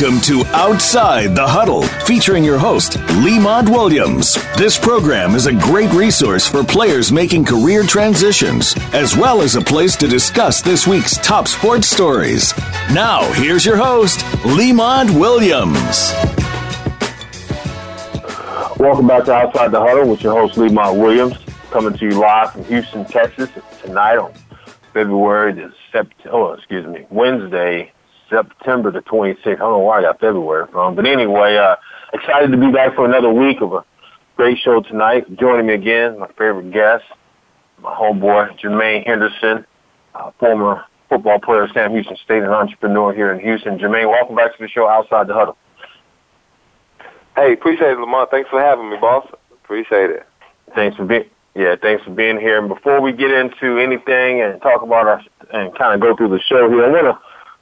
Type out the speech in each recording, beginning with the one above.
Welcome to Outside the Huddle, featuring your host, Lemont Williams. This program is a great resource for players making career transitions, as well as a place to discuss this week's top sports stories. Now, here's your host, Lemont Williams. Welcome back to Outside the Huddle with your host, Lemont Williams, coming to you live from Houston, Texas, tonight on February the sept- oh, excuse me, Wednesday, September the 26th. I don't know where I got February from, but anyway, uh, excited to be back for another week of a great show tonight. Joining me again, my favorite guest, my homeboy Jermaine Henderson, uh, former football player Sam Houston State and entrepreneur here in Houston. Jermaine, welcome back to the show Outside the Huddle. Hey, appreciate it, Lamont. Thanks for having me, boss. Appreciate it. Thanks for being yeah, thanks for being here. And before we get into anything and talk about our and kind of go through the show here, I want to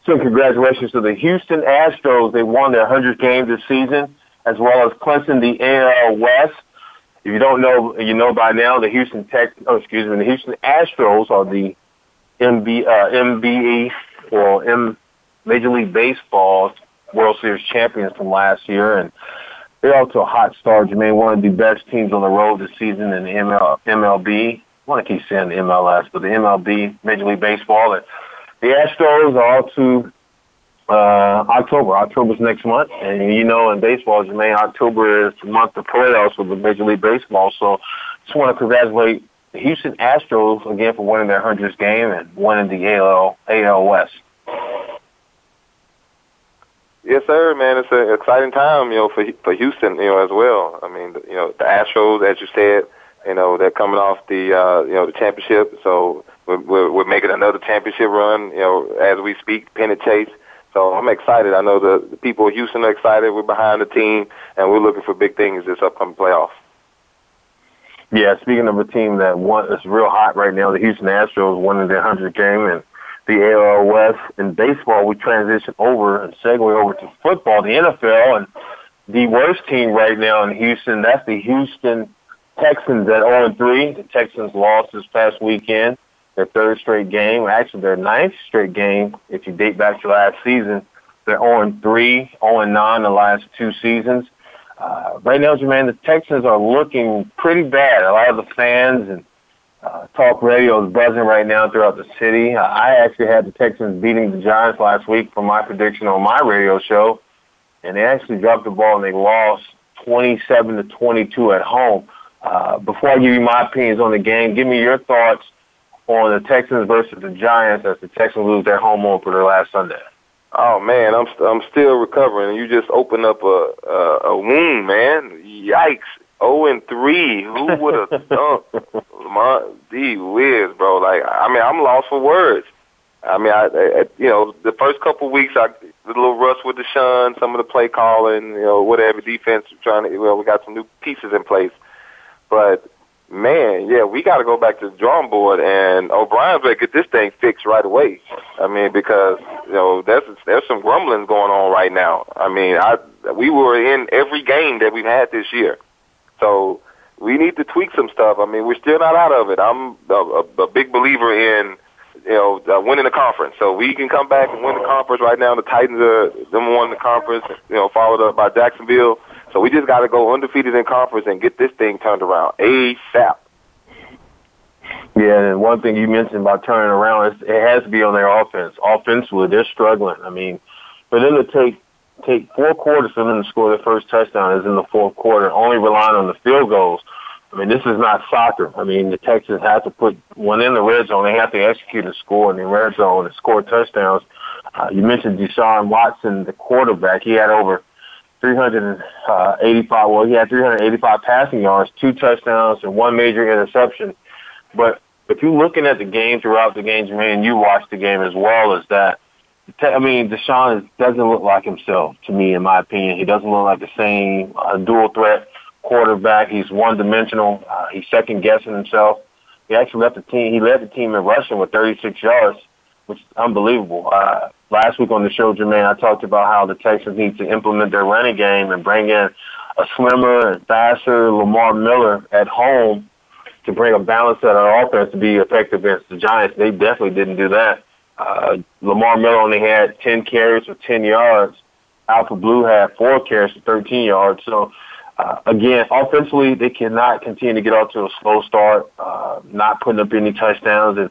send congratulations to the Houston Astros. They won their 100th game this season, as well as clinching the AL West. If you don't know, you know by now the Houston Tech, oh excuse me, the Houston Astros are the MB, uh, MBE or M Major League Baseball World Series champions from last year, and they're to a hot start. Jermaine, one of the best teams on the road this season in ML, MLB. I want to keep saying MLS, but the MLB, Major League Baseball. And the Astros are off to uh, October. October's next month. And you know, in baseball, Jermaine, October is the month of playoffs with the Major League Baseball. So just want to congratulate the Houston Astros again for winning their 100th game and winning the AL, AL West. Yes, sir, man. It's an exciting time, you know, for for Houston, you know, as well. I mean, you know, the Astros, as you said, you know, they're coming off the uh, you know the championship, so we're, we're, we're making another championship run, you know, as we speak, pennant chase. So I'm excited. I know the, the people of Houston are excited. We're behind the team, and we're looking for big things this upcoming playoff. Yeah, speaking of a team that won, it's real hot right now. The Houston Astros winning their 100th game, and the AL West. In baseball, we transition over and segue over to football, the NFL, and the worst team right now in Houston, that's the Houston Texans at 0-3. The Texans lost this past weekend, their third straight game, actually their ninth straight game if you date back to last season. They're 0-3, 0-9 the last two seasons. Uh, right now, Jermaine, the Texans are looking pretty bad. A lot of the fans and uh, talk radio is buzzing right now throughout the city. Uh, I actually had the Texans beating the Giants last week for my prediction on my radio show, and they actually dropped the ball and they lost 27 to 22 at home. Uh, before I give you my opinions on the game, give me your thoughts on the Texans versus the Giants as the Texans lose their home opener last Sunday. Oh man, I'm st- I'm still recovering. You just opened up a a, a wound, man. Yikes! Oh and three. Who would have thunk? My D whiz, bro. Like I mean, I'm lost for words. I mean, I, I you know the first couple weeks, I the little rush with Deshaun, some of the play calling, you know, whatever defense trying to. Well, we got some new pieces in place, but man, yeah, we got to go back to the drawing board, and O'Brien's to get this thing fixed right away. I mean, because you know there's there's some grumblings going on right now. I mean, I we were in every game that we've had this year. So we need to tweak some stuff. I mean, we're still not out of it. I'm a, a, a big believer in you know uh, winning the conference. So we can come back and win the conference right now. The Titans are number one in the conference. You know, followed up by Jacksonville. So we just got to go undefeated in conference and get this thing turned around ASAP. Yeah, and one thing you mentioned about turning around, is it has to be on their offense. Offensively, they're struggling. I mean, for them to take take four quarters for them to score their first touchdown is in the fourth quarter, only relying on the field goals. I mean, this is not soccer. I mean, the Texans have to put one in the red zone. They have to execute a score in the red zone and score touchdowns. Uh, you mentioned Deshaun Watson, the quarterback. He had over 385. Well, he had 385 passing yards, two touchdowns, and one major interception. But if you're looking at the game throughout the game, Jermaine, you watched the game as well as that. I mean, Deshaun doesn't look like himself to me, in my opinion. He doesn't look like the same uh, dual threat quarterback. He's one dimensional. Uh, he's second guessing himself. He actually left the team. He led the team in rushing with 36 yards, which is unbelievable. Uh, last week on the show, Jermaine, I talked about how the Texans need to implement their running game and bring in a slimmer and faster Lamar Miller at home to bring a balance to our offense to be effective against the Giants. They definitely didn't do that. Uh, Lamar Miller only had 10 carries for 10 yards, Alfred Blue had four carries for 13 yards. So, uh, again, offensively, they cannot continue to get off to a slow start, uh, not putting up any touchdowns. And,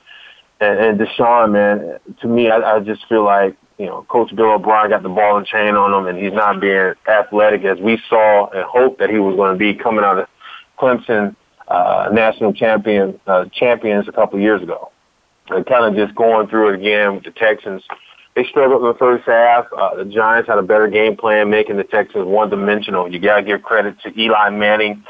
and, and Deshaun, man, to me, I, I just feel like, you know, Coach Bill O'Brien got the ball and chain on him, and he's not being athletic as we saw and hoped that he was going to be coming out of Clemson uh, national champion uh, champions a couple years ago. And kind of just going through it again with the Texans. They struggled in the first half. Uh, the Giants had a better game plan, making the Texans one dimensional. You got to give credit to Eli Manning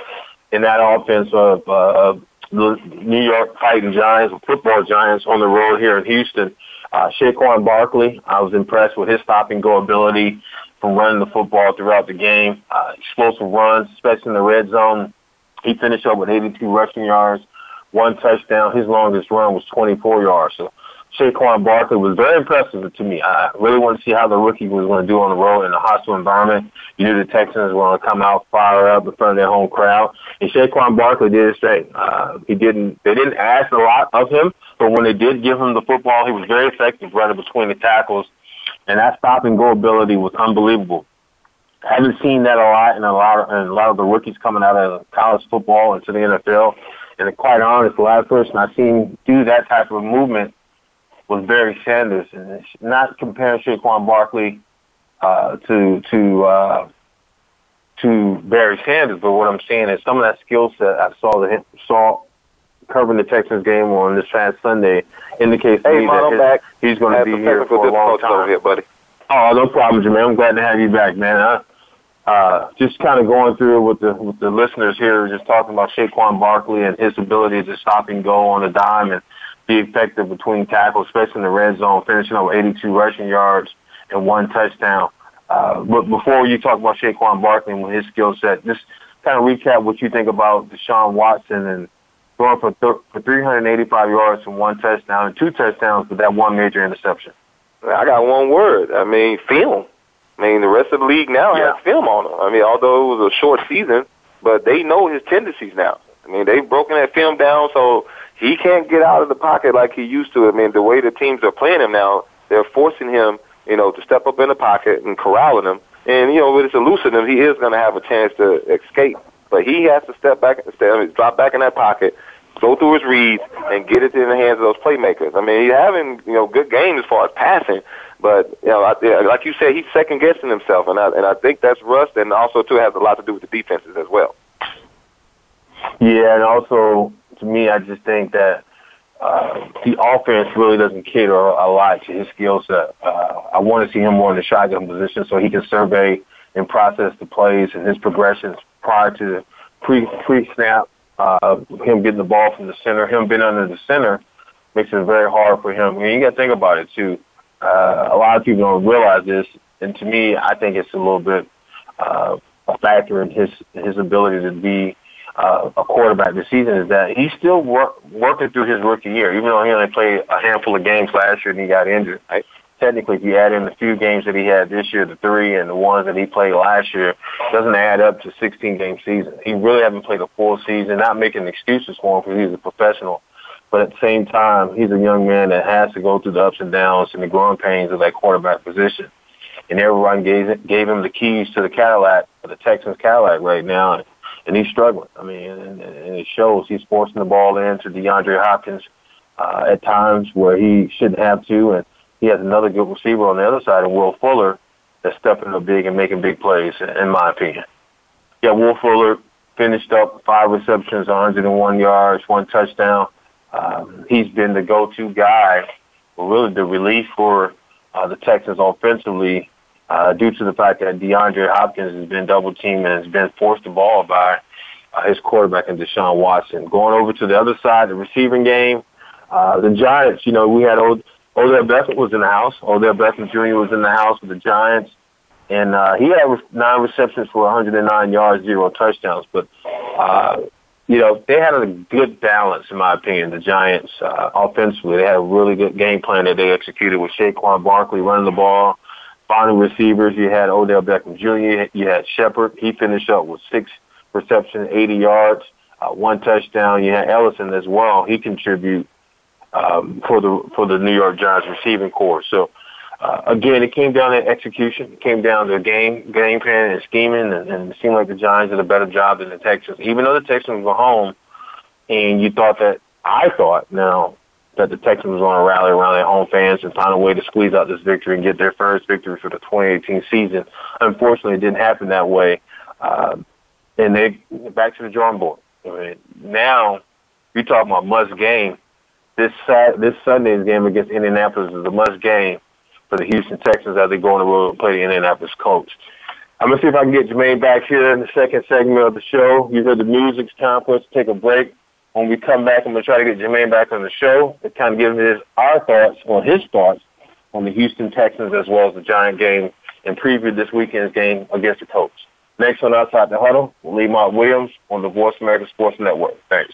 in that offense of, uh, of the New York Fighting Giants, football Giants on the road here in Houston. Uh, Saquon Barkley, I was impressed with his stop and go ability from running the football throughout the game. Uh, explosive runs, especially in the red zone. He finished up with 82 rushing yards, one touchdown. His longest run was 24 yards. So Saquon Barkley was very impressive to me. I really want to see how the rookie was going to do on the road in a hostile environment. You knew the Texans were going to come out fire up in front of their home crowd, and Saquon Barkley did his thing. Uh, he didn't. They didn't ask a lot of him, but when they did give him the football, he was very effective running between the tackles, and that stop and go ability was unbelievable. I haven't seen that a lot in a lot of, in a lot of the rookies coming out of college football into the NFL. And quite honest, the last person I've seen do that type of movement was Barry Sanders, and it's not comparing Saquon Barkley uh, to to uh, to Barry Sanders, but what I'm saying is some of that skill set I saw the saw covering the Texans game on this past Sunday indicates hey, to me that his, back. he's going to be here for a long time. Here, buddy. Oh, no problem, Jermaine. I'm glad to have you back, man. Uh, uh, just kind of going through with the with the listeners here, just talking about Saquon Barkley and his ability to stop and go on a dime and be effective between tackles, especially in the red zone, finishing up 82 rushing yards and one touchdown. Uh, but before you talk about Saquon Barkley and his skill set, just kind of recap what you think about Deshaun Watson and going for th- for 385 yards and one touchdown and two touchdowns with that one major interception. I got one word. I mean, film. I mean, the rest of the league now Yeah. has film on him. I mean, although it was a short season, but they know his tendencies now. I mean, they've broken that film down, so he can't get out of the pocket like he used to. I mean, the way the teams are playing him now, they're forcing him, you know, to step up in the pocket and corralling him. And you know, with his elusiveness, he is going to have a chance to escape. But he has to step back, step, drop back in that pocket, go through his reads, and get it in the hands of those playmakers. I mean, he's having you know good games as far as passing, but you know, I, like you said, he's second guessing himself, and I and I think that's rust, and also too has a lot to do with the defenses as well. Yeah, and also to me, I just think that uh, the offense really doesn't cater a lot to his skill set. Uh, I want to see him more in the shotgun position so he can survey and process the plays and his progressions prior to pre pre snap. Uh, him getting the ball from the center, him being under the center makes it very hard for him. I mean, you got to think about it too. Uh, a lot of people don't realize this, and to me, I think it's a little bit uh, a factor in his his ability to be uh, a quarterback this season is that he's still work, working through his rookie year, even though he only played a handful of games last year and he got injured. Right? Technically, if you add in the few games that he had this year, the three and the ones that he played last year, doesn't add up to 16 game season. He really hasn't played a full season. Not making excuses for him because he's a professional, but at the same time, he's a young man that has to go through the ups and downs and the growing pains of that quarterback position. And everyone gave gave him the keys to the Cadillac, the Texans Cadillac right now and he's struggling. I mean, and, and it shows. He's forcing the ball into DeAndre Hopkins uh, at times where he shouldn't have to, and he has another good receiver on the other side, and Will Fuller, that's stepping up big and making big plays, in my opinion. Yeah, Will Fuller finished up five receptions, 101 yards, one touchdown. Um, he's been the go-to guy, really the relief for uh, the Texans offensively uh, due to the fact that DeAndre Hopkins has been double teamed and has been forced the ball by uh, his quarterback and Deshaun Watson. Going over to the other side, the receiving game, uh, the Giants, you know, we had Od- Odell Beckham was in the house. Odell Beckham Jr. was in the house with the Giants. And uh, he had nine receptions for 109 yards, zero touchdowns. But, uh, you know, they had a good balance, in my opinion, the Giants uh, offensively. They had a really good game plan that they executed with Saquon Barkley running the ball, finding receivers. You had Odell Beckham Jr. You had Shepard. He finished up with six receptions, 80 yards, uh, one touchdown. You had Ellison as well. He contributed um, for the for the New York Giants receiving core. So uh, again, it came down to execution. It came down to game game plan and scheming, and, and it seemed like the Giants did a better job than the Texans. Even though the Texans were home, and you thought that I thought now that the Texans was going to rally around their home fans and find a way to squeeze out this victory and get their first victory for the 2018 season. Unfortunately, it didn't happen that way, uh, and they back to the drawing board. I mean, now you're talking about must game. This this Sunday's game against Indianapolis is a must game for the Houston Texans as they go on the road and play the Indianapolis Colts. I'm gonna see if I can get Jermaine back here in the second segment of the show. You heard the music. It's time for us to take a break. When we come back, I'm gonna try to get Jermaine back on the show to kind of give his our thoughts or his thoughts on the Houston Texans as well as the Giant game and preview this weekend's game against the Colts. Next on Outside the Huddle, Lemont Williams on the Voice America Sports Network. Thanks.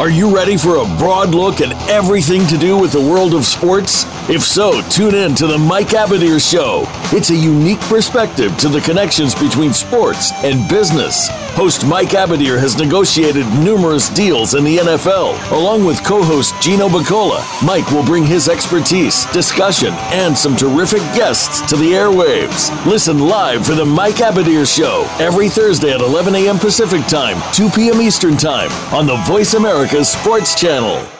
Are you ready for a broad look at everything to do with the world of sports? If so, tune in to the Mike Abadir Show. It's a unique perspective to the connections between sports and business. Host Mike Abadir has negotiated numerous deals in the NFL. Along with co host Gino Bacola, Mike will bring his expertise, discussion, and some terrific guests to the airwaves. Listen live for the Mike Abadir Show every Thursday at 11 a.m. Pacific Time, 2 p.m. Eastern Time on the Voice America Sports Channel.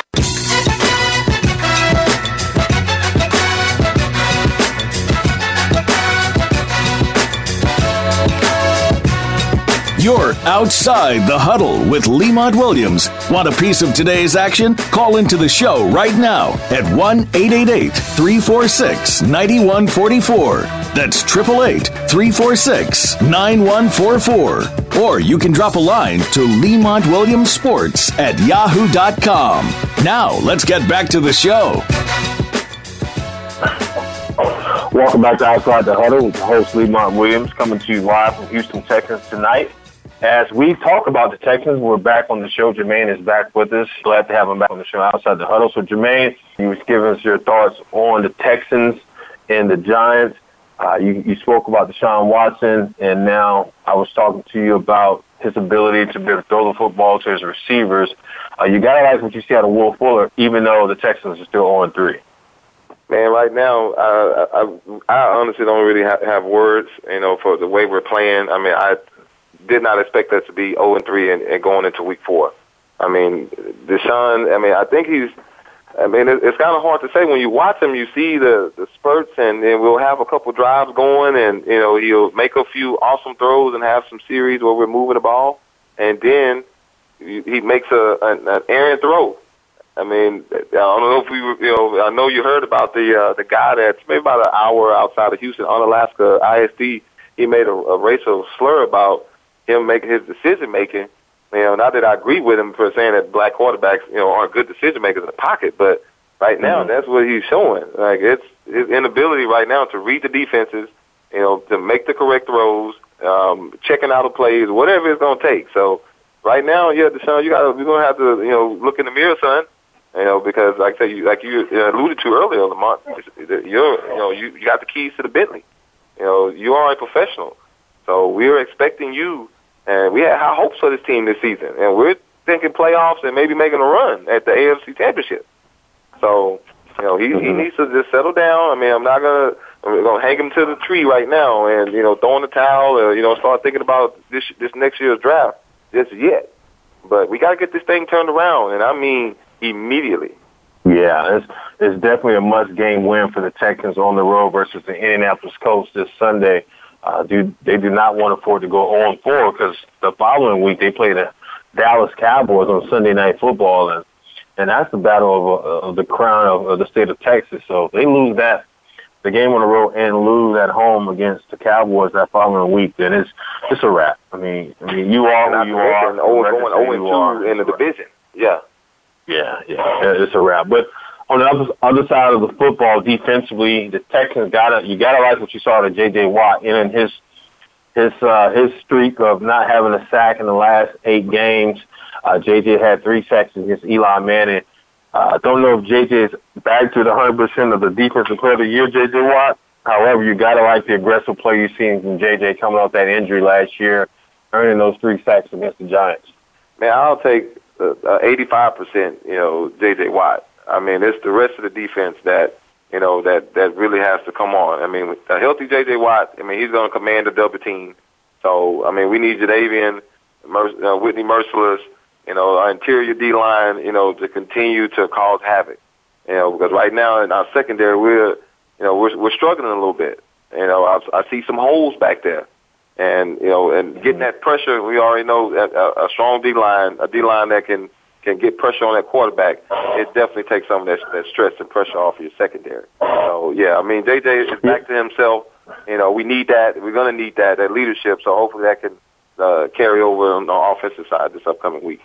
You're outside the huddle with Lemont Williams. Want a piece of today's action? Call into the show right now at 1 888 346 9144. That's 888 346 9144. Or you can drop a line to Lemont Williams Sports at yahoo.com. Now, let's get back to the show. Welcome back to Outside the Huddle with the host Lemont Williams coming to you live from Houston, Texas tonight. As we talk about the Texans, we're back on the show. Jermaine is back with us. Glad to have him back on the show outside the huddle. So, Jermaine, you was giving us your thoughts on the Texans and the Giants. Uh, you, you spoke about Deshaun Watson, and now I was talking to you about his ability to be able to throw the football to his receivers. Uh, you got to like what you see out of Will Fuller, even though the Texans are still 0 3. Man, right now, I, I, I honestly don't really have words, you know, for the way we're playing. I mean, I did not expect us to be 0 and 3 and, going into week four. I mean, Deshaun, I mean, I think he's, I mean, it, it's kind of hard to say. When you watch him, you see the, the spurts, and, and we'll have a couple drives going, and, you know, he'll make a few awesome throws and have some series where we're moving the ball, and then he makes a, an, an errant throw. I mean, I don't know if we, were, you know, I know you heard about the uh, the guy that's maybe about an hour outside of Houston on Alaska ISD. He made a, a racial slur about him making his decision making. You know, not that I agree with him for saying that black quarterbacks, you know, aren't good decision makers in the pocket, but right now mm-hmm. that's what he's showing. Like it's his inability right now to read the defenses, you know, to make the correct throws, um, checking out the plays, whatever it's gonna take. So right now, yeah, Deshaun, you got you're gonna have to, you know, look in the mirror, son. You know, because like I say, you like you alluded to earlier, Lamont, you're, you know, you, you got the keys to the Bentley. You know, you are a professional, so we're expecting you, and we had high hopes for this team this season, and we're thinking playoffs and maybe making a run at the AFC Championship. So, you know, he he Mhm. needs to just settle down. I mean, I'm not gonna I'm gonna hang him to the tree right now, and you know, throw in the towel, or you know, start thinking about this this next year's draft just yet. But we got to get this thing turned around, and I mean immediately. Yeah, it's it's definitely a must game win for the Texans on the road versus the Indianapolis Colts this Sunday. Uh, do they do not want to afford to go 0 4 because the following week they play the Dallas Cowboys on Sunday Night Football, and and that's the battle of, uh, of the crown of, of the state of Texas. So if they lose that the game on the road and lose at home against the Cowboys that following week, then it's it's a wrap. I mean, I mean you are who you are. mention, oh, The record going say 0 you are. and 2 in the division. Yeah, yeah, yeah, it's a wrap. But on the other, other side of the football, defensively, the Texans gotta you gotta like what you saw to J.J. Watt in his his uh, his streak of not having a sack in the last eight games. Uh, J.J. had three sacks against Eli Manning. Uh, I don't know if J.J. is back to the hundred percent of the defensive player of the year, J.J. Watt. However, you gotta like the aggressive play you've seen from J.J. coming off that injury last year, earning those three sacks against the Giants. Man, I'll take uh, uh, 85%, you know, J.J. Watt. I mean, it's the rest of the defense that, you know, that, that really has to come on. I mean, a healthy J.J. Watt, I mean, he's going to command a double team. So, I mean, we need Jadeveon, Mer- uh, Whitney Mercilus, you know, our interior D-line, you know, to continue to cause havoc. You know, because right now in our secondary, we're, you know, we're, we're struggling a little bit. You know, I, I see some holes back there. And, you know, and getting that pressure, we already know that a, a strong D-line, a D-line that can, can get pressure on that quarterback, it definitely takes some of that, that stress and pressure off of your secondary. So, yeah, I mean, JJ is back to himself. You know, we need that. We're going to need that, that leadership. So hopefully that can uh, carry over on the offensive side this upcoming week.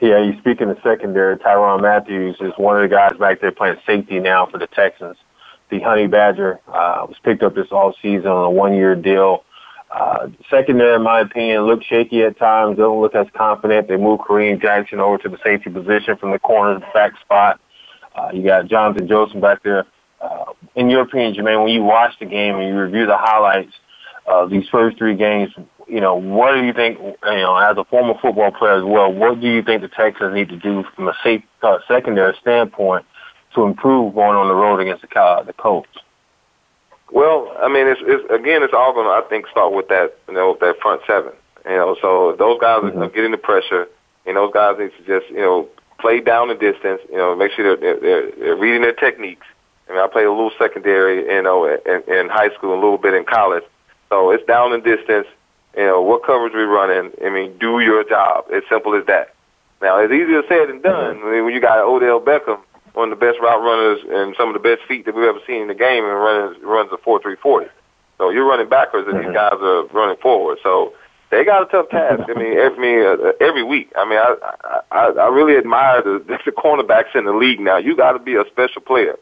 Yeah, you speaking of secondary, Tyrann Matthews is one of the guys back there playing safety now for the Texans. The Honey Badger uh, was picked up this all season on a one-year deal. Uh, secondary, in my opinion, look shaky at times. Don't look as confident. They moved Kareem Jackson over to the safety position from the cornerback spot. Uh, you got Johnathan Joseph back there. Uh, in your opinion, Jermaine, when you watch the game and you review the highlights of these first three games, you know, what do you think, you know, as a former football player as well, what do you think the Texans need to do from a safe, uh, secondary standpoint to improve going on the road against the, uh, the Colts? Well, I mean, it's, it's again, it's all going to, I think, start with that, you know, that front seven. You know, so if those guys Mhm. are getting the pressure, and those guys need to just, you know, play down the distance. You know, make sure they're, they're, they're reading their techniques. I mean, I played a little secondary, you know, in, in high school, a little bit in college. So it's down the distance. You know, what coverage we running. I mean, do your job. As simple as that. Now, it's easier said than done. I mean, when you got Odell Beckham, one of the best route runners and some of the best feet that we've ever seen in the game, and runs runs a four three forty. So you're running backwards, and these guys are running forward. So they got a tough task. I mean, every uh, every week. I mean, I I, I really admire the, the cornerbacks in the league now. You got to be a special player.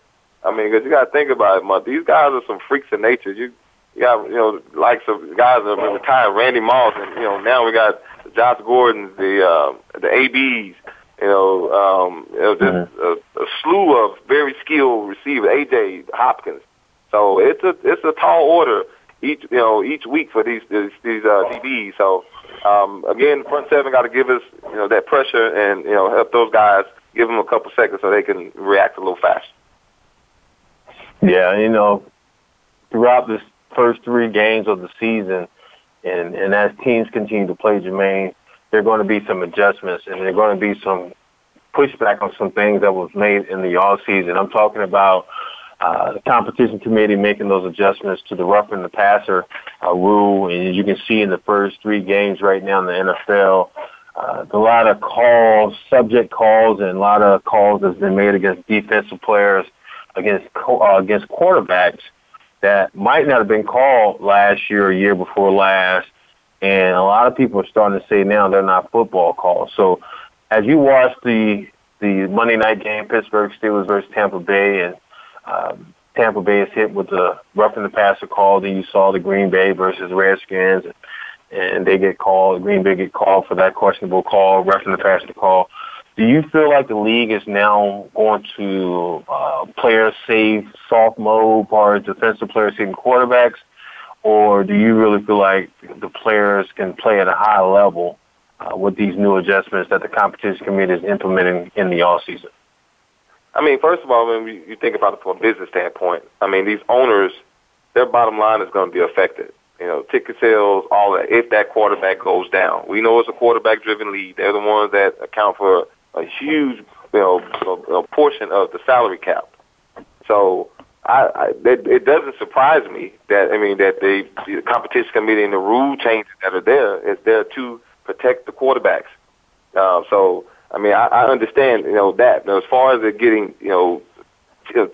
I mean, because you got to think about it, man. These guys are some freaks of nature. You you got you know like some guys that have retired, Randy Moss, and you know now we got Josh Gordon, the uh, the ABs. You know, um, you know, just a, a slew of very skilled receivers. AJ Hopkins. So it's a it's a tall order each you know each week for these these, these uh, DBs. So um, again, front seven got to give us you know that pressure and you know help those guys give them a couple seconds so they can react a little faster. Yeah, you know, throughout this first three games of the season, and and as teams continue to play, Jermaine, there are going to be some adjustments, and there are going to be some pushback on some things that was made in the all season. I'm talking about uh, the competition committee making those adjustments to the roughing the passer uh, rule, and as you can see in the first three games right now in the NFL. Uh, a lot of calls, subject calls, and a lot of calls that's been made against defensive players against uh, against quarterbacks that might not have been called last year or year before last, and a lot of people are starting to say now they're not football calls. So, as you watch the the Monday night game, Pittsburgh Steelers versus Tampa Bay, and um, Tampa Bay is hit with the roughing the passer call, then you saw the Green Bay versus Redskins, and, and they get called. Green Bay get called for that questionable call, roughing the passer call. Do you feel like the league is now going to uh, player save soft mode, or defensive players hitting quarterbacks, or do you really feel like the players can play at a high level uh, with these new adjustments that the competition committee is implementing in the off season? I mean, first of all, when you think about it from a business standpoint, I mean, these owners, their bottom line is going to be affected. You know, ticket sales, all that. If that quarterback goes down, we know it's a quarterback-driven league. They're the ones that account for a huge, you know, a, a portion of the salary cap. So I, I it, it doesn't surprise me that I mean that they, the competition committee and the rule changes that are there is there to protect the quarterbacks. Uh, so I mean I, I understand you know that. Now, as far as it getting you know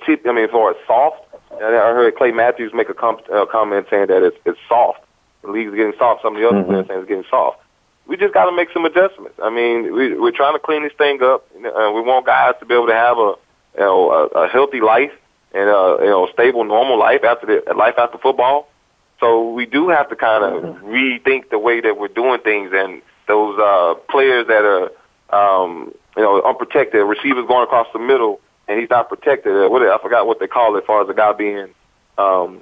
cheap, I mean as far as soft, I heard Clay Matthews make a com- uh, comment saying that it's it's soft. The league's getting soft. Some of the other mm-hmm. players saying it's getting soft. We just got to make some adjustments. I mean, we, we're trying to clean this thing up. Uh, we want guys to be able to have a you know a, a healthy life and uh, you know stable, normal life after the life after football. So we do have to kind of rethink the way that we're doing things, and those uh, players that are um, you know unprotected, receivers going across the middle, and he's not protected. Uh, what I forgot what they call it, as far as the guy being, um,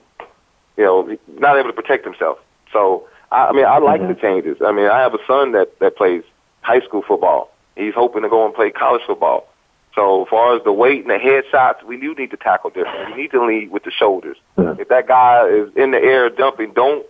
you know, not able to protect himself. So I, I mean, I like mm-hmm. the changes. I mean, I have a son that that plays high school football. He's hoping to go and play college football. So as far as the weight and the headshots, we do need to tackle different. We need to lead with the shoulders. Yeah. If that guy is in the air dumping, don't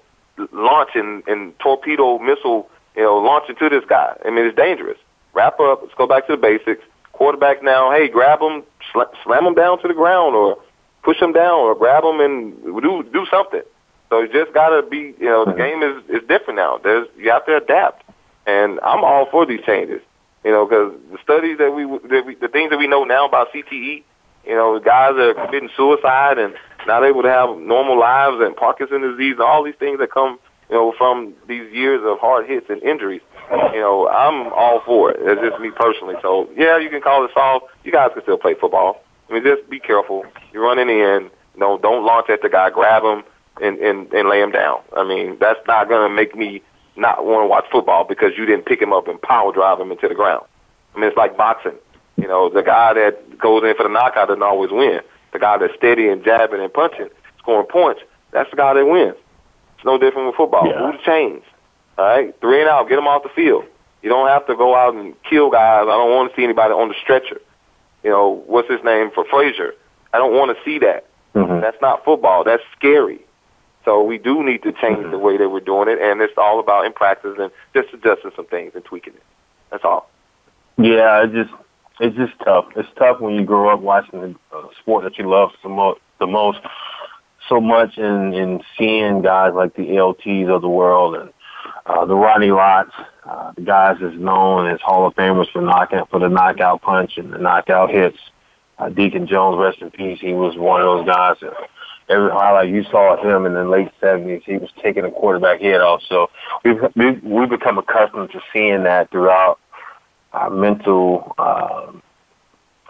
launch and, and torpedo missile, you know, launch into this guy. I mean, it's dangerous. Wrap up. Let's go back to the basics. Quarterback now, hey, grab him, sl- slam him down to the ground, or push him down, or grab him and do do something. So you just gotta be, you know, the game is is different now. There's you have to adapt, and I'm all for these changes. You know, because the studies that we, that we, the things that we know now about CTE, you know, guys are committing suicide and not able to have normal lives and Parkinson's disease and all these things that come, you know, from these years of hard hits and injuries. You know, I'm all for it. It's just me personally. So yeah, you can call it soft. You guys can still play football. I mean, just be careful. You're running in. You know, don't launch at the guy. Grab him and and and lay him down. I mean, that's not gonna make me not want to watch football because you didn't pick him up and power drive him into the ground. I mean, it's like boxing. You know, the guy that goes in for the knockout doesn't always win. The guy that's steady and jabbing and punching, scoring points, that's the guy that wins. It's no different with football. Yeah. Move the chains. All right, three and out, get them off the field. You don't have to go out and kill guys. I don't want to see anybody on the stretcher. You know, what's his name for Shazier? I don't want to see that. Mm-hmm. That's not football. That's scary. So we do need to change mm-hmm. the way that we're doing it, and it's all about in practice and just adjusting some things and tweaking it. That's all. Yeah, it just it's just tough. It's tough when you grow up watching the uh, sport that you love so mo- the most, so much, and and seeing guys like the LTs of the world and uh, the Ronnie Lotts, uh, the guys that's known as Hall of Famers for knockout for the knockout punch and the knockout hits. Uh, Deacon Jones, rest in peace. He was one of those guys that every highlight you saw of him in the late seventies, he was taking a quarterback head off. So we've we've, become accustomed to seeing that throughout our mental. Uh,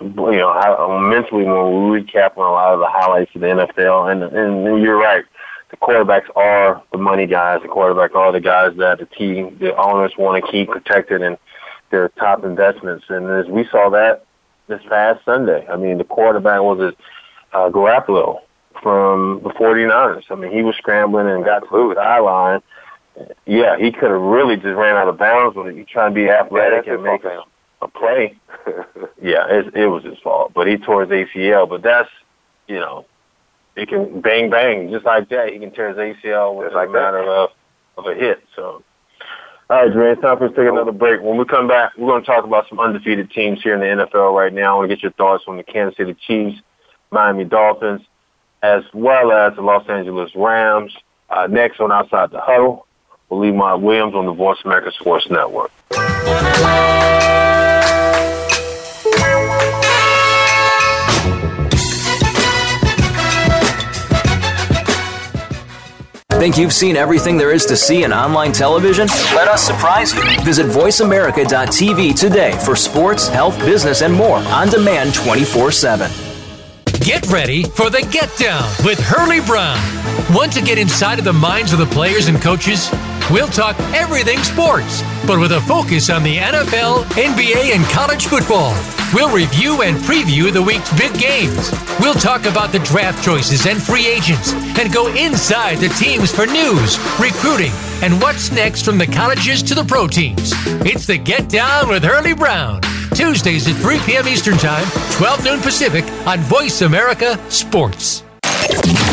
you know, how, mentally when we recap on a lot of the highlights of the NFL, and, and you're right, the quarterbacks are the money guys. The quarterbacks are the guys that the team, the owners want to keep protected and their top investments. And as we saw that this past Sunday, I mean, the quarterback was it uh, Garoppolo from the 49ers. I mean, he was scrambling and got to the line. Yeah, he could have really just ran out of bounds, but he trying to be athletic yeah, and make a, a play. yeah, it, it was his fault, but he tore his ACL. But that's, you know, it can bang bang just like that. He can tear his ACL with like a matter of of a hit. So, all right, Jermaine, it's time for us to take another break. When we come back, we're going to talk about some undefeated teams here in the NFL right now. I want to get your thoughts on the Kansas City Chiefs, Miami Dolphins, as well as the Los Angeles Rams. Uh, next on Outside the Huddle, we'll leave Mont Williams on the Voice America Sports Network. Think you've seen everything there is to see in online television? Let us surprise you. Visit VoiceAmerica.tv today for sports, health, business, and more on demand 24 7. Get ready for the Get Down with Hurley Brown. Want to get inside of the minds of the players and coaches? We'll talk everything sports, but with a focus on the NFL, NBA, and college football. We'll review and preview the week's big games. We'll talk about the draft choices and free agents and go inside the teams for news, recruiting, and what's next from the colleges to the pro teams. It's the Get Down with Hurley Brown. Tuesdays at 3 p.m. Eastern Time, 12 noon Pacific on Voice America Sports.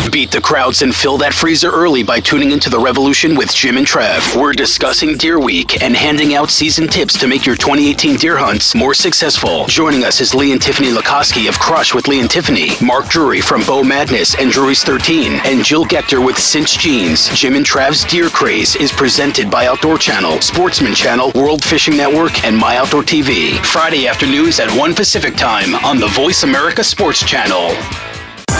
Beat the crowds and fill that freezer early by tuning into The Revolution with Jim and Trav. We're discussing Deer Week and handing out season tips to make your 2018 deer hunts more successful. Joining us is Lee and Tiffany Lakosky of Crush with Lee and Tiffany, Mark Drury from Bow Madness and Drury's 13, and Jill Gechter with Cinch Jeans. Jim and Trav's Deer Craze is presented by Outdoor Channel, Sportsman Channel, World Fishing Network, and My Outdoor TV. Friday afternoons at 1 Pacific Time on the Voice America Sports Channel.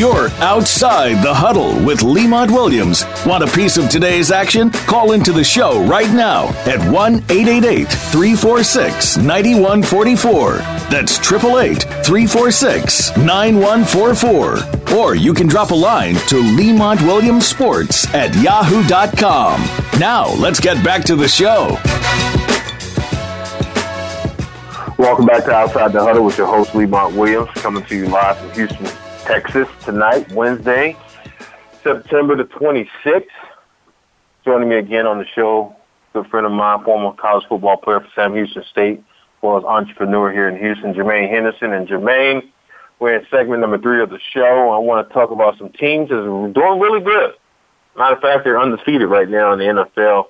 You're outside the huddle with Lemont Williams. Want a piece of today's action? Call into the show right now at 1 888 346 9144. That's 888 346 9144. Or you can drop a line to Lemont Williams Sports at yahoo.com. Now, let's get back to the show. Welcome back to Outside the Huddle with your host, Lemont Williams, coming to you live from Houston, Texas tonight, Wednesday, September the 26th. Joining me again on the show, good friend of mine, former college football player for Sam Houston State, as well as entrepreneur here in Houston, Jermaine Henderson. And Jermaine, we're in segment number three of the show. I want to talk about some teams that are doing really good. Matter of fact, they're undefeated right now in the NFL.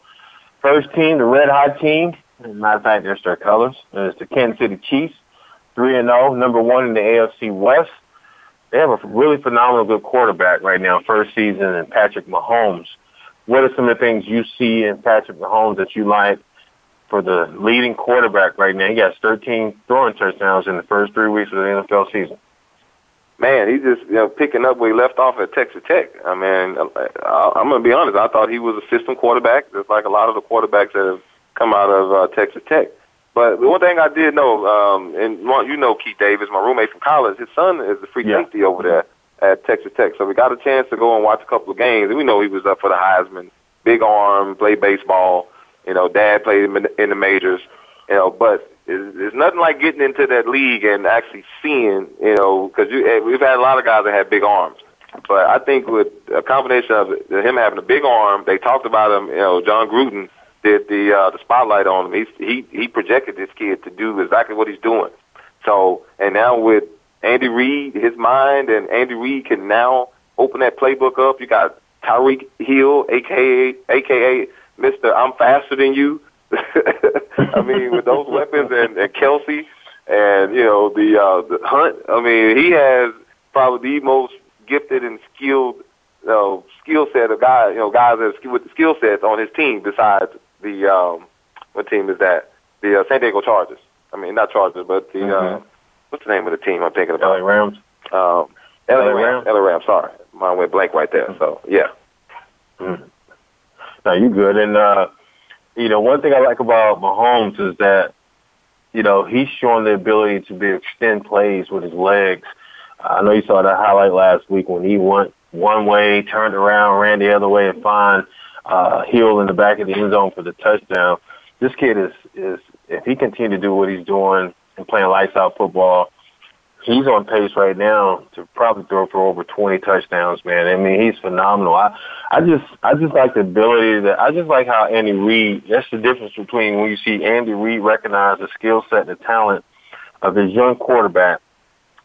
First team, the Red Hot team. Matter of fact, there's their colors. It's the Kansas City Chiefs, 3 and 0, number one in the AFC West they have a really phenomenal good quarterback right now, first season, and Patrick Mahomes. What are some of the things you see in Patrick Mahomes that you like for the leading quarterback right now? He got 13 throwing touchdowns in the first three weeks of the NFL season. Man, he's just you know picking up where he left off at Texas Tech. I mean, I, I'm to be honest. I thought he was a system quarterback, just like a lot of the quarterbacks that have come out of uh, Texas Tech. But one thing I did know, um, and you know Keith Davis, my roommate from college, his son is the free Yeah. safety over there at Texas Tech. So we got a chance to go and watch a couple of games. And we know he was up for the Heisman, big arm, played baseball. You know, dad played in in the majors. You know, but it's, it's nothing like getting into that league and actually seeing. You know, because eh, we've had a lot of guys that had big arms. But I think with a combination of him having a big arm, they talked about him. You know, Jon Gruden did the uh, the spotlight on him. He's, he he projected this kid to do exactly what he's doing. So and now with Andy Reid, his mind and Andy Reid can now open that playbook up. You got Tyreek Hill, aka aka Mister I'm faster than you. I mean, with those weapons and, and Kelce and you know the uh, the Hunt. I mean, he has probably the most gifted and skilled you know, skill set of guys, you know, guys that with the skill sets on his team besides the um what team is that? The uh, San Diego Chargers. I mean, not Chargers, but the uh Mhm. what's the name of the team I'm thinking about? LA Rams. Um LA, LA Rams. Rams. LA Rams, sorry. Mine went blank right there. So, yeah. Mm. No, you good. And uh, you know, one thing I like about Mahomes is that you know he's showing the ability to be extend plays with his legs. I know you saw that highlight last week when he went one way, turned around, ran the other way, and find uh, Hill in the back of the end zone for the touchdown. This kid is is if he continue to do what he's doing and playing lights out football, he's on pace right now to probably throw for over 20 touchdowns, man. I mean, he's phenomenal. I, I just, I just like the ability that, I just like how Andy Reid, that's the difference between when you see Andy Reid recognize the skill set and the talent of his young quarterback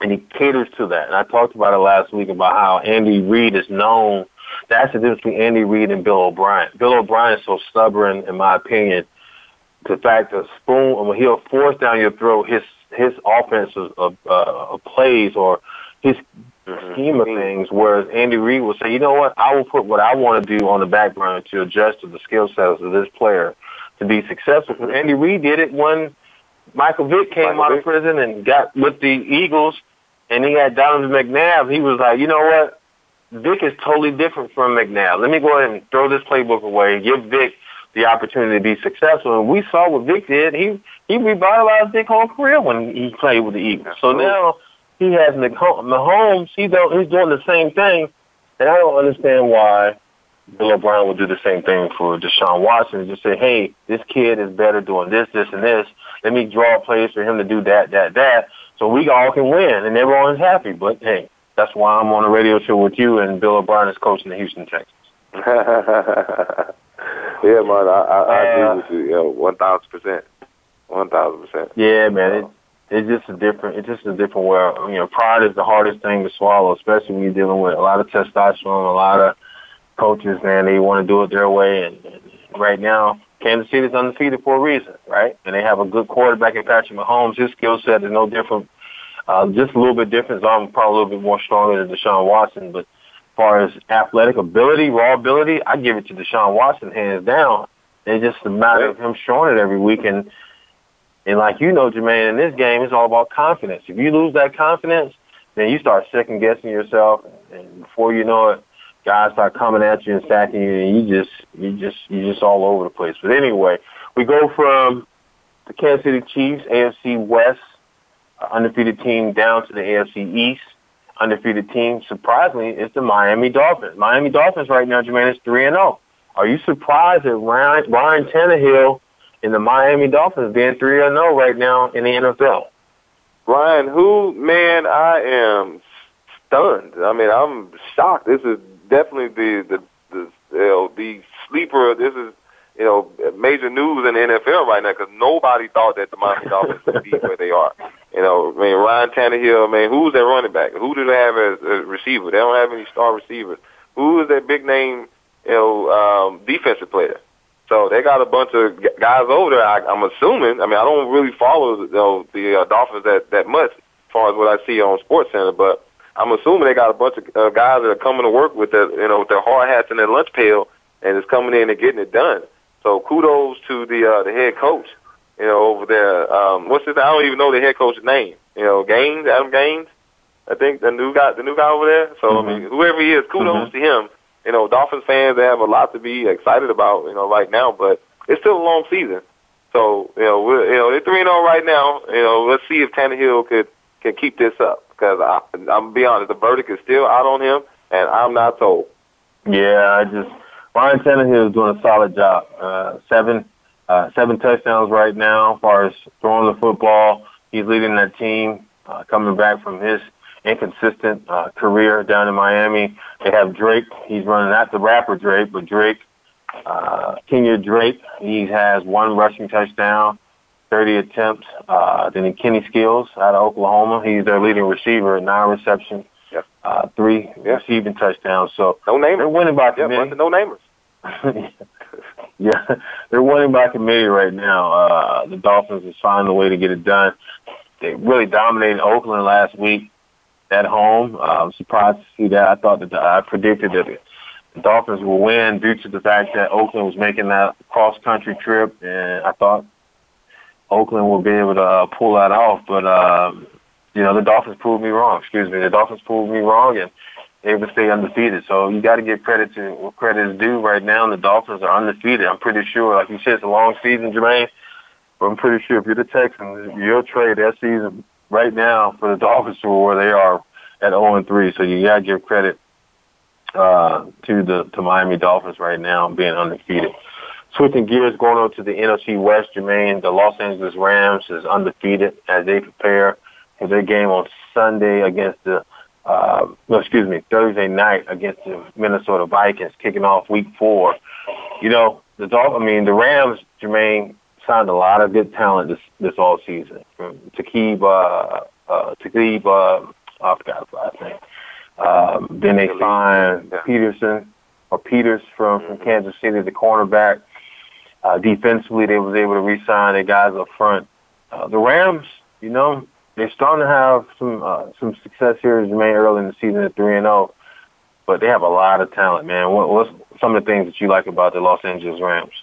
and he caters to that. And I talked about it last week about how Andy Reid is known. That's the difference between Andy Reid and Bill O'Brien. Bill O'Brien is so stubborn, in my opinion. The fact that spoon, when he'll force down your throat his his offense of, uh, plays or his mm-hmm. scheme of things. Whereas Andy Reid will say, you know what, I will put what I want to do on the background to adjust to the skill sets of this player to be successful. Because Andy Reid did it when Michael Vick came Michael out Vick. of prison and got with the Eagles, and he had Donovan McNabb. He was like, you know what, Vick is totally different from McNabb. Let me go ahead and throw this playbook away, give Vick the opportunity to be successful. And we saw what Vick did. He he revitalized Vick's whole career when he played with the Eagles. So now he has Mahomes. He he's doing the same thing, and I don't understand why Bill O'Brien would do the same thing for Deshaun Watson and just say, hey, this kid is better doing this, this, and this. Let me draw plays for him to do that, that, that, so we all can win and everyone's happy. But hey, that's why I'm on a radio show with you and Bill O'Brien is coaching the Houston Texans. yeah, man, I, I, I agree uh, with you, yo, one thousand percent, one thousand percent. Yeah, man, it, it's just a different, it's just a different world. You know, pride is the hardest thing to swallow, especially when you're dealing with a lot of testosterone, a lot of coaches, man, they want to do it their way. And, and right now, Kansas City is undefeated for a reason, right? And they have a good quarterback in Patrick Mahomes. His skill set is no different, uh, just a little bit different. So I'm probably a little bit more stronger than Deshaun Watson. But as far as athletic ability, raw ability, I give it to Deshaun Watson hands down. It's just a matter of him showing it every week. And, and like you know, Jermaine, in this game, it's all about confidence. If you lose that confidence, then you start second guessing yourself. And before you know it, guys start coming at you and stacking you, and you just you just you just all over the place. But anyway, we go from the Kansas City Chiefs, AFC West, undefeated team, down to the AFC East, undefeated team. Surprisingly, it's the Miami Dolphins. Miami Dolphins right now, Jermaine, is three and zero. Oh. Are you surprised that Ryan, Ryan Tannehill and the Miami Dolphins being three and zero right now in the NFL? Ryan, who man, I am stunned. I mean, I'm shocked. This is definitely the the the you know, the sleeper. This is you know major news in the NFL right now because nobody thought that the Miami Dolphins would be where they are. You know, I mean Ryan Tannehill. I mean, who's their running back? Who do they have as a receiver? They don't have any star receivers. Who is that big name? You know, um, defensive player. So they got a bunch of guys over there. I, I'm assuming. I mean, I don't really follow you know, the uh, Dolphins that that much as far as what I see on Sports Center, but I'm assuming they got a bunch of uh, guys that are coming to work with their, you know, with their hard hats and their lunch pail, and is coming in and getting it done. So kudos to the uh, the head coach, you know, over there. Um, what's his? I don't even know the head coach's name. You know, Gaines, Adam Gaines. I think the new guy, the new guy over there. So mm-hmm. I mean, mm-hmm. whoever he is, kudos mm-hmm. to him. You know, Dolphins fans they have a lot to be excited about, you know, right now. But it's still a long season. So you know, we're, you know, they're three and zero oh right now. You know, let's see if Tannehill could can keep this up because I, I'm gonna be honest, the verdict is still out on him, and I'm not told. Yeah, I just Ryan Tannehill is doing a solid job. Uh, seven uh, seven touchdowns right now as far as throwing the football. He's leading that team, uh, coming back from his inconsistent uh, career down in Miami. They have Drake. He's running not the rapper Drake, but Drake, uh, Kenya Drake. He has one rushing touchdown. 30 attempts. Uh, then Kenny Stills out of Oklahoma. He's their leading receiver, nine receptions, uh, three receiving touchdowns. So no namers. They're winning by committee. Yep, no namers. yeah, they're winning by committee right now. Uh, the Dolphins is finding a way to get it done. They really dominated Oakland last week at home. Uh, I'm surprised to see that. I thought that the, I predicted that the Dolphins will win due to the fact that Oakland was making that cross country trip, and I thought Oakland will be able to uh, pull that off. But uh, you know, the Dolphins proved me wrong. Excuse me, the Dolphins proved me wrong and able to stay undefeated. So you got to give credit to what credit is due. Right now, the Dolphins are undefeated. I'm pretty sure, like you said, it's a long season, Jermaine. But I'm pretty sure if you're the Texans, you'll trade that season right now for the Dolphins to where they are at 0 and 3. So you got to give credit uh, to the to Miami Dolphins right now being undefeated. Switching gears, going on to the NFC West, Jermaine, the Los Angeles Rams is undefeated as they prepare for their game on Sunday against the, uh, no, excuse me, Thursday night against the Minnesota Vikings, kicking off Week Four. You know, the Dolphins, I mean, the Rams, Jermaine, signed a lot of good talent this this all season. From Talib uh, uh, Talib, uh, I forgot his last name. Um, then they signed. Peterson or Peters from, from Kansas City, the cornerback. Uh, defensively, they was able to re-sign their guys up front. Uh, the Rams, you know, they're starting to have some uh, some success here as Jermaine early in the season at three and zero, but they have a lot of talent, man. What, what's some of the things that you like about the Los Angeles Rams?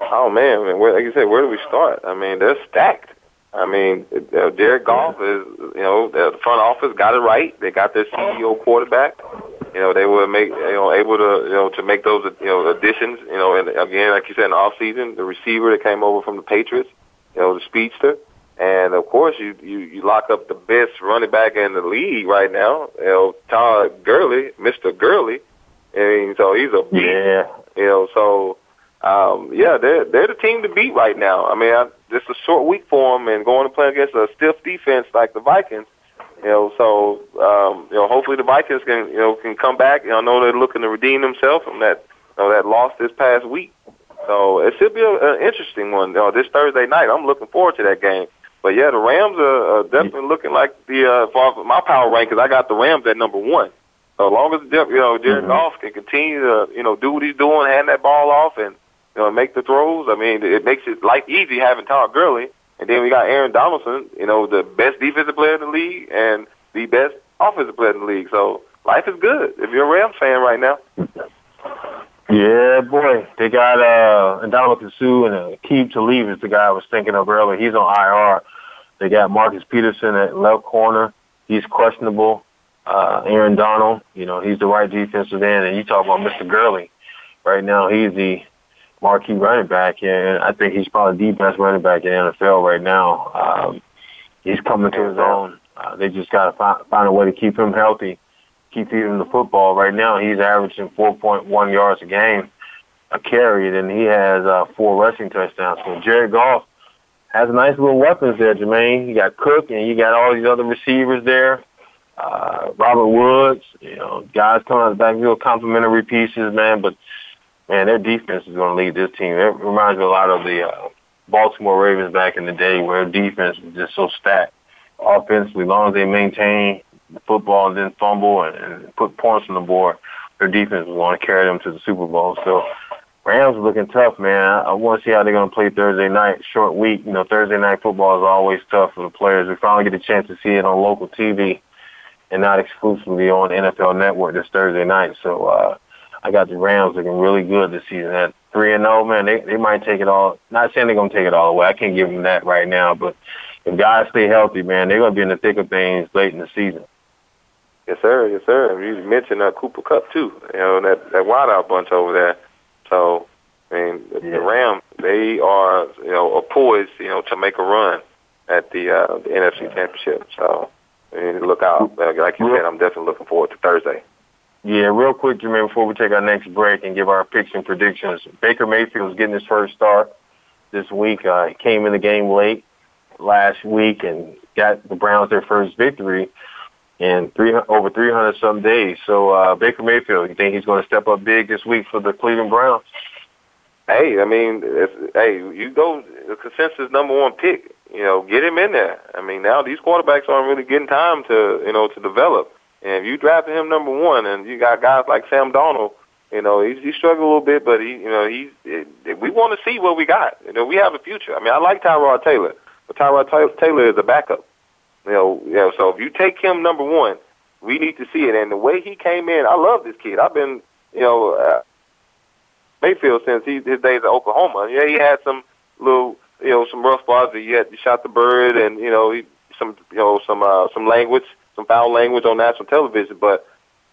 Oh man, man where, like you said, where do we start? I mean, they're stacked. I mean, uh, Jared Goff is, you know, the front office got it right. They got their CEO quarterback. You know, they were make, you know, able to, you know, to make those, you know, additions. You know, and again, like you said, in the off season, the receiver that came over from the Patriots, you know, the speedster, and of course, you you you lock up the best running back in the league right now. You know, Todd Gurley, Mister Gurley. I mean, so he's a beast. Yeah, You know, so um, yeah, they're they're the team to beat right now. I mean, I, it's a short week for them, and going to play against a stiff defense like the Vikings. You know, so um, you know, hopefully the Vikings can you know can come back. You know, I know they're looking to redeem themselves from that you know that loss this past week. So it should be a, an interesting one. You know, this Thursday night, I'm looking forward to that game. But yeah, the Rams are, are definitely looking like the uh, for my power rankings. I got the Rams at number one. So as long as you know Jared Goff can continue to you know do what he's doing, hand that ball off, and you know make the throws. I mean, it makes it life easy having Todd Gurley, and then we got Aaron Donaldson, you know, the best defensive player in the league and the best offensive player in the league. So life is good if you're a Rams fan right now. Yeah, boy. They got uh Ndamukong Suh and uh, Keith Talib is the guy I was thinking of earlier. He's on IR. They got Marcus Peterson at left corner. He's questionable. Uh Aaron Donald, you know, he's the right defensive end. And you talk about Mr. Gurley. Right now, he's the marquee running back, and I think he's probably the best running back in the NFL right now. Um, he's coming to his own. Uh, they just got to find, find a way to keep him healthy keep feeding him the football. Right now, he's averaging 4.1 yards a game, a carry, and he has uh, four rushing touchdowns. So Jared Goff has nice little weapons there, Jermaine. You got Cook, and you got all these other receivers there. Uh, Robert Woods, you know, guys coming out of the backfield, complimentary pieces, man. But man, their defense is going to lead this team. It reminds me a lot of the uh, Baltimore Ravens back in the day, where defense was just so stacked. Offensively, as long as they maintain the football and then fumble and, and put points on the board, their defense was going to carry them to the Super Bowl. So Rams looking tough, man. I, want to see how they're going to play Thursday night. Short week, you know, Thursday night football is always tough for the players. We finally get a chance to see it on local TV and not exclusively on NFL Network this Thursday night. So uh, I got the Rams looking really good this season. At three and zero, man, they they might take it all. Not saying they're going to take it all away. I can't give them that right now, but if guys stay healthy, man, they're going to be in the thick of things late in the season. Yes, sir. Yes, sir. You mentioned uh, Cooper Kupp too. You know that that wideout bunch over there. So, I mean, the, Yeah. the Rams they are you know poised you know to make a run at the uh, the NFC Championship. So, I mean, look out. Like like you said, I'm definitely looking forward to Thursday. Yeah, real quick, Jermaine, before we take our next break and give our picks and predictions, Baker Mayfield's getting his first start this week. Uh, he came in the game late last week and got the Browns their first victory in three over 300 some days. So uh, Baker Mayfield, you think he's going to step up big this week for the Cleveland Browns? Hey, I mean, if, hey, you go the consensus number one pick. You know, get him in there. I mean, now these quarterbacks aren't really getting time to you know to develop. And if you drafted him number one, and you got guys like Sam Darnold, you know, he's he struggled a little bit, but he, you know, he's. It, we want to see what we got. You know, we have a future. I mean, I like Tyrod Taylor, but Tyrod Taylor is a backup. You know, you know, so if you take him number one, we need to see it. And the way he came in, I love this kid. I've been, you know, uh, Mayfield since he, his days at Oklahoma. Yeah, he had some little, you know, some rough spots. He had he shot the bird, and you know, he, some, you know, some uh, some language, some foul language on national television. But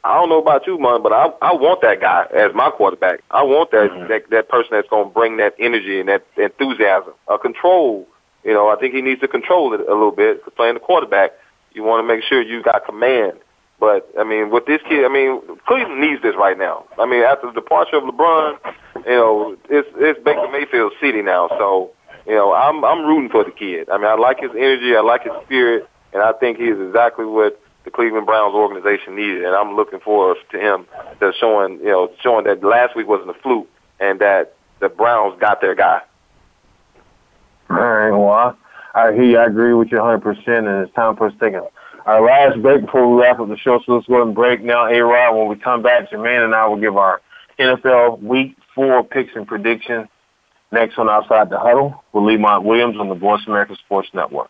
I don't know about you, man, but I I want that guy as my quarterback. I want that that, that person that's going to bring that energy and that enthusiasm, a control. You know, I think he needs to control it a little bit. Playing the quarterback, you want to make sure you got command. But I mean, with this kid, I mean, Cleveland needs this right now. I mean, after the departure of LeBron, you know, it's it's Baker Mayfield City now. So, you know, I'm I'm rooting for the kid. I mean, I like his energy, I like his spirit, and I think he is exactly what the Cleveland Browns organization needed. And I'm looking forward to him to showing, you know, showing that last week wasn't a fluke and that the Browns got their guy. All right, well, I, hear you. I agree with you 100%, and it's time for us to take our last break before we wrap up the show. So let's go ahead and break now. A-Rod, when we come back, Jermaine and I will give our NFL Week 4 picks and predictions next on Outside the Huddle with Lemont Williams on the Voice America Sports Network.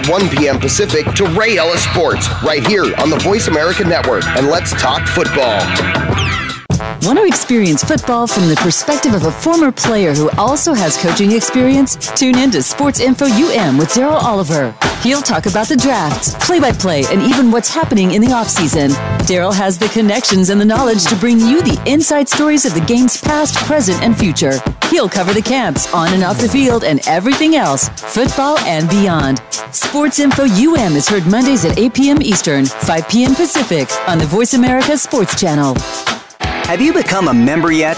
at 1 p.m. Pacific to Ray Ellis Sports right here on the Voice America Network. And let's talk football. Want to experience football from the perspective of a former player who also has coaching experience? Tune in to Sports Info UM with Daryl Oliver. He'll talk about the drafts, play by play, and even what's happening in the offseason. Daryl has the connections and the knowledge to bring you the inside stories of the game's past, present, and future. He'll cover the camps, on and off the field, and everything else, football and beyond. Sports Info UM is heard Mondays at 8 p.m. Eastern, 5 p.m. Pacific on the Voice America Sports Channel. Have you become a member yet?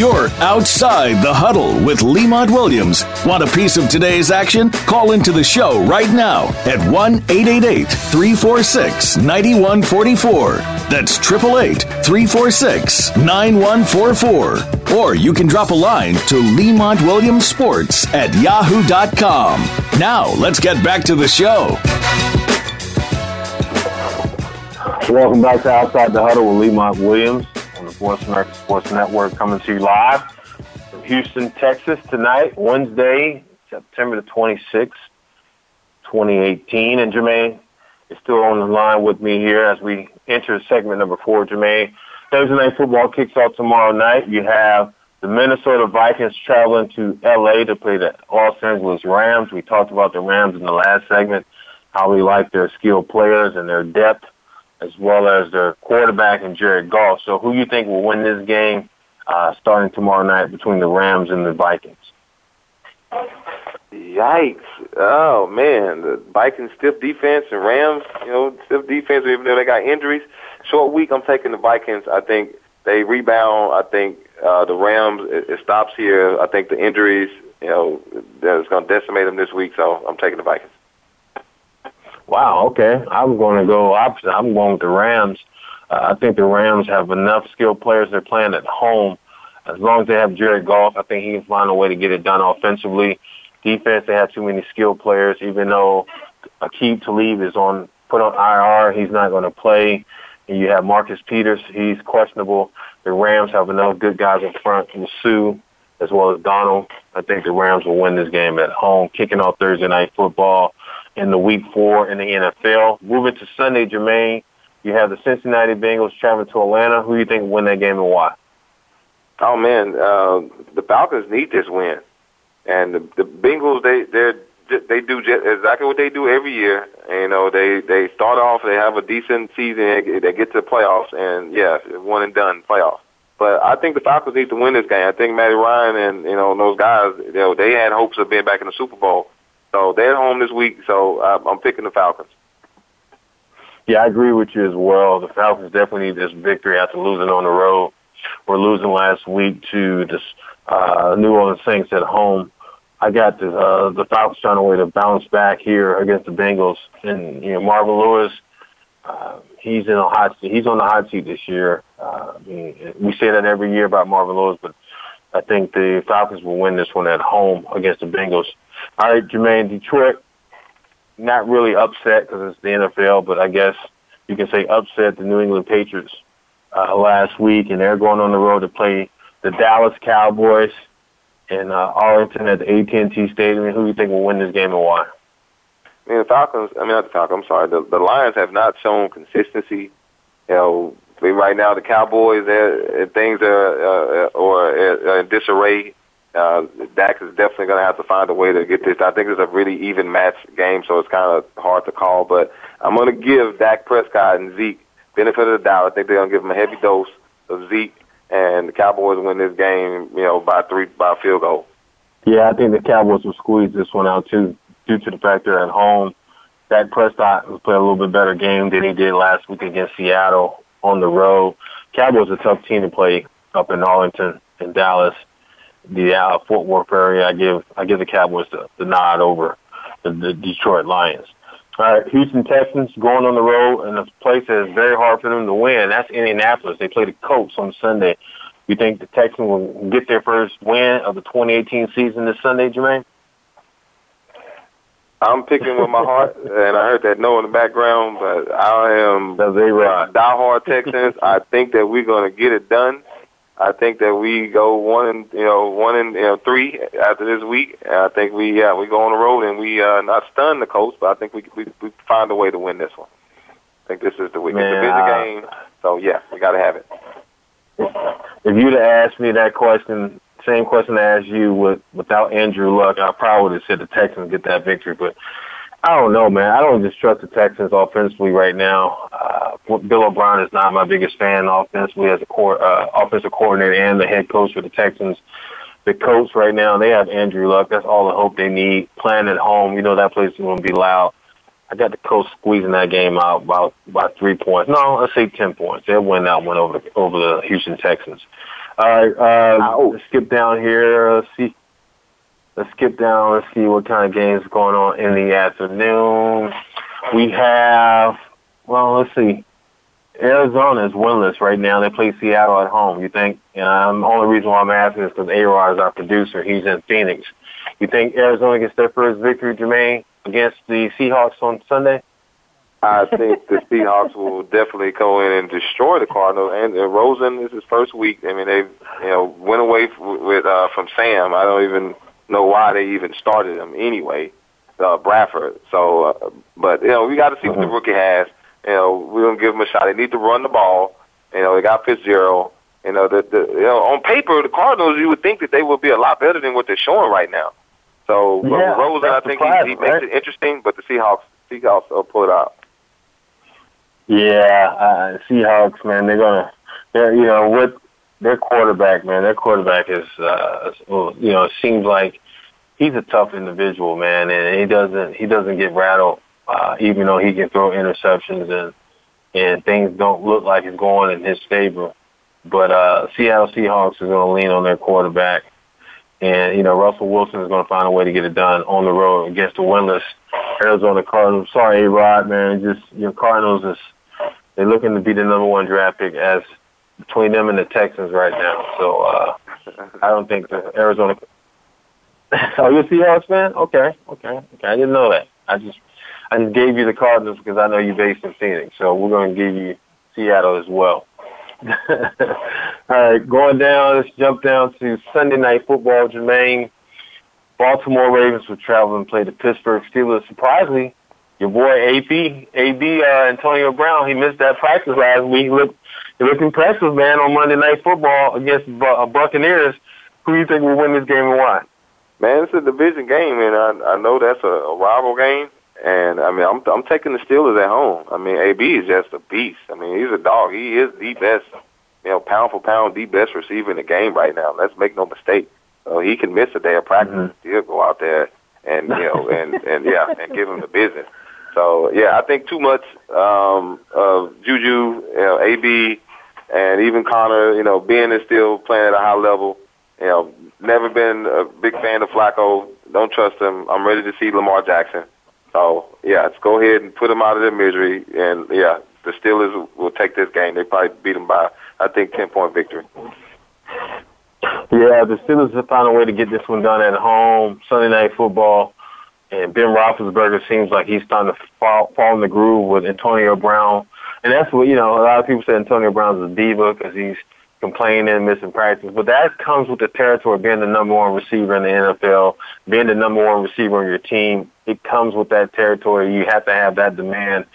You're outside the huddle with Lemont Williams. Want a piece of today's action? Call into the show right now at 1 888 346 9144. That's 888 346 9144. Or you can drop a line to Lemont Williams Sports at yahoo.com. Now, let's get back to the show. Welcome back to Outside the Huddle with Lemont Williams. Voice America Sports Network coming to you live from Houston, Texas tonight, Wednesday, September the 26th, 2018. And Jermaine is still on the line with me here as we enter segment number four. Jermaine, Thursday Night Football kicks off tomorrow night. You have the Minnesota Vikings traveling to LA to play the Los Angeles Rams. We talked about the Rams in the last segment, how we like their skilled players and their depth as well as their quarterback and Jared Goff. So who you think will win this game uh, starting tomorrow night between the Rams and the Vikings? Yikes! Oh man, the Vikings stiff defense and Rams, you know, stiff defense. Even though they got injuries, short week. I'm taking the Vikings. I think they rebound. I think uh, the Rams it, it stops here. I think the injuries, you know, that's going to decimate them this week. So I'm taking the Vikings. Wow. Okay. I'm going to go opposite. I'm going with the Rams. Uh, I think the Rams have enough skilled players. They're playing at home. As long as they have Jared Goff, I think he can find a way to get it done offensively. Defense, they have too many skilled players. Even though Aqib Talib is on put on IR, he's not going to play. And you have Marcus Peters, he's questionable. The Rams have enough good guys in front with Suh as well as Donald. I think the Rams will win this game at home, kicking off Thursday night football in the week four in the NFL. Moving to Sunday, Jermaine, you have the Cincinnati Bengals traveling to Atlanta. Who do you think will win that game and why? Oh man, uh, the Falcons need this win, and the, the Bengals they they they do just exactly what they do every year. You know, they they start off, they have a decent season, they get to the playoffs, and yeah, one and done playoffs. But I think the Falcons need to win this game. I think Matty Ryan and you know those guys, you know, they had hopes of being back in the Super Bowl. So they're home this week, so uh, I'm picking the Falcons. Yeah, I agree with you as well. The Falcons definitely need this victory after losing on the road. We're losing last week to the uh, New Orleans Saints at home. I got the uh, the Falcons trying a way to bounce back here against the Bengals, and you know Marvin Lewis, uh, he's in a hot seat. He's on the hot seat this year. Uh, we say that every year about Marvin Lewis, but I think the Falcons will win this one at home against the Bengals. All right, Jermaine, Detroit, not really upset because it's the NFL, but I guess you can say upset the New England Patriots uh, last week, and they're going on the road to play the Dallas Cowboys in uh, Arlington at the AT&T Stadium. Who do you think will win this game and why? I mean, the Falcons. I mean, not the Falcons. I'm sorry. The, the Lions have not shown consistency. You know, right now the Cowboys, things are uh, or uh, in disarray. Uh, Dak is definitely going to have to find a way to get this. I think it's a really even match game, so it's kind of hard to call. But I'm going to give Dak Prescott and Zeke benefit of the doubt. I think they're going to give them a heavy dose of Zeke and the Cowboys win this game, you know, by three by field goal. Yeah, I think the Cowboys will squeeze this one out too, due to the fact they're at home. Dak Prescott was playing a little bit better game than he did last week against Seattle on the road. Cowboys are a tough team to play up in Arlington and Dallas, the uh, Fort Worth area. I give I give the Cowboys the, the nod over the, the Detroit Lions. All right, Houston Texans going on the road in a place that is very hard for them to win. That's Indianapolis. They play the Colts on Sunday. You think the Texans will get their first win of the 2018 season this Sunday, Jermaine? I'm picking with my heart, and I heard that no in the background, but I am a diehard Texans. I think that we're going to get it done. I think that we go one and you know one and you know three after this week. And I think we yeah we go on the road and we uh, not stun the Colts, but I think we we we find a way to win this one. I think this is the week. Man, it's a busy I- game, so yeah, we got to have it. If you'd have asked me that question, same question I asked you with without Andrew Luck, I probably would have said the Texans get that victory. But I don't know, man. I don't just trust the Texans offensively right now. Uh, Bill O'Brien is not my biggest fan offensively as a core, uh, offensive coordinator and the head coach for the Texans. The coach right now, they have Andrew Luck. That's all the hope they need. Playing at home, you know that place is going to be loud. I got the coach squeezing that game out by by three points. No, let's say ten points. They'll win that one over over the Houston Texans. All right, uh, let's skip down here. Let's see. Let's skip down. Let's see what kind of games going on in the afternoon. We have. Well, let's see. Arizona is winless right now. They play Seattle at home. You think? Um, the only reason why I'm asking is because A-Rod is our producer. He's in Phoenix. You think Arizona gets their first victory, Jermaine, against the Seahawks on Sunday? I think the Seahawks will definitely go in and destroy the Cardinals. And uh, Rosen is his first week. I mean, they you know went away f- with uh, from Sam. I don't even know why they even started him anyway, uh, Bradford. So, uh, but you know, we got to see what the rookie has. You know, we're gonna give him a shot. They need to run the ball. You know, they got Fitzgerald. You know, the, the you know on paper the Cardinals you would think that they would be a lot better than what they're showing right now. So, Yeah, with Rosen, I think he, he surprising, makes right? it interesting. But the Seahawks, Seahawks will pull it out. Yeah, uh, Seahawks, man, they're gonna, they're you know what their quarterback, man, their quarterback is, uh, you know, it seems like he's a tough individual, man, and he doesn't he doesn't get rattled, uh, even though he can throw interceptions and and things don't look like it's going in his favor. But uh, Seattle Seahawks is going to lean on their quarterback, and you know Russell Wilson is going to find a way to get it done on the road against the winless Arizona Cardinals. Sorry, Rod, man, just your Cardinals is they're looking to be the number one draft pick as between them and the Texans right now. So uh, I don't think the Arizona. oh, you're a Seahawks fan? Okay, okay, okay. I didn't know that. I just I gave you the Cardinals because I know you're based in Phoenix. So we're going to give you Seattle as well. All right, going down. Let's jump down to Sunday night football. Jermaine, Baltimore Ravens will travel and play the Pittsburgh Steelers. Surprisingly, your boy AB, AB uh, Antonio Brown, he missed that practice last week. Looked, he looked impressive, man, on Monday Night Football against the uh, Buccaneers. Who do you think will win this game and why? Man, it's a division game, and I I know that's a, a rival game. And I mean, I'm I'm taking the Steelers at home. I mean, AB is just a beast. I mean, he's a dog. He is the best, you know, pound for pound, the best receiver in the game right now. Let's make no mistake. So he can miss a day of practice and still go out there and you know and and yeah and give him the business. So yeah, I think too much um, of Juju, you know, AB, and even Conner. You know, Ben is still playing at a high level. You know, never been a big fan of Flacco. Don't trust him. I'm ready to see Lamar Jackson. So yeah, let's go ahead and put him out of their misery. And yeah, the Steelers will take this game. They probably beat them by I think ten point victory. Yeah, the Steelers have found a way to get this one done at home. Sunday night football. And Ben Roethlisberger seems like he's starting to fall, fall in the groove with Antonio Brown. And that's what, you know, a lot of people say Antonio Brown's a diva because he's complaining, missing practice. But that comes with the territory of being the number one receiver in the NFL, being the number one receiver on your team. It comes with that territory. You have to have that demand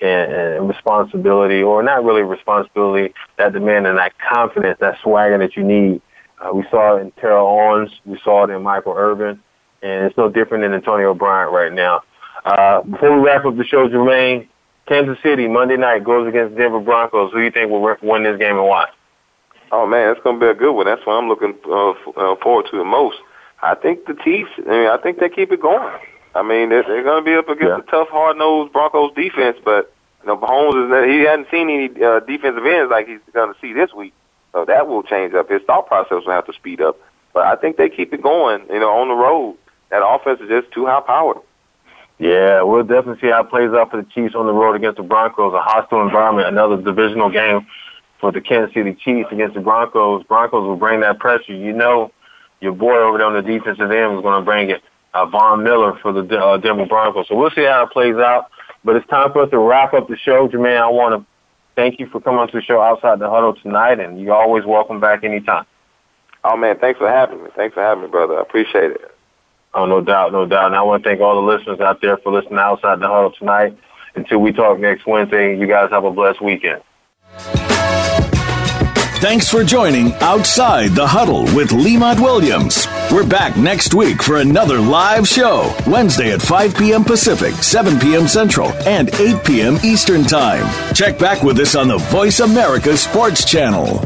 and, and responsibility, or not really responsibility, that demand and that confidence, that swagger that you need. Uh, we saw it in Terrell Owens. We saw it in Michael Irvin and it's no different than Antonio Bryant right now. Uh, before we wrap up the show, Jermaine, Kansas City Monday night goes against Denver Broncos. Who do you think will win this game and why? Oh man, it's going to be a good one. That's what I'm looking uh, uh, forward to the most. I think the Chiefs. I mean, I think they keep it going. I mean, they're, they're going to be up against yeah. a tough, hard-nosed Broncos defense, but you know, Mahomes is that he hadn't seen any uh, defensive ends like he's going to see this week, so that will change up. His thought process will have to speed up. But I think they keep it going. You know, on the road that offense is just too high powered. Yeah, we'll definitely see how it plays out for the Chiefs on the road against the Broncos. A hostile environment, another divisional game for the Kansas City Chiefs against the Broncos. Broncos will bring that pressure. You know, your boy over there on the defensive end is going to bring it. Uh, Von Miller for the uh, Denver Broncos. So we'll see how it plays out. But it's time for us to wrap up the show. Jermaine, I want to thank you for coming to the show outside the huddle tonight, and you're always welcome back anytime. Oh man, thanks for having me. Thanks for having me, brother. I appreciate it. Oh, no doubt, no doubt. And I want to thank all the listeners out there for listening outside the huddle tonight. Until we talk next Wednesday, you guys have a blessed weekend. Thanks for joining Outside the Huddle with Lemont Williams. We're back next week for another live show, Wednesday at 5 p.m. Pacific, 7 p.m. Central, and 8 p.m. Eastern Time. Check back with us on the Voice America Sports Channel.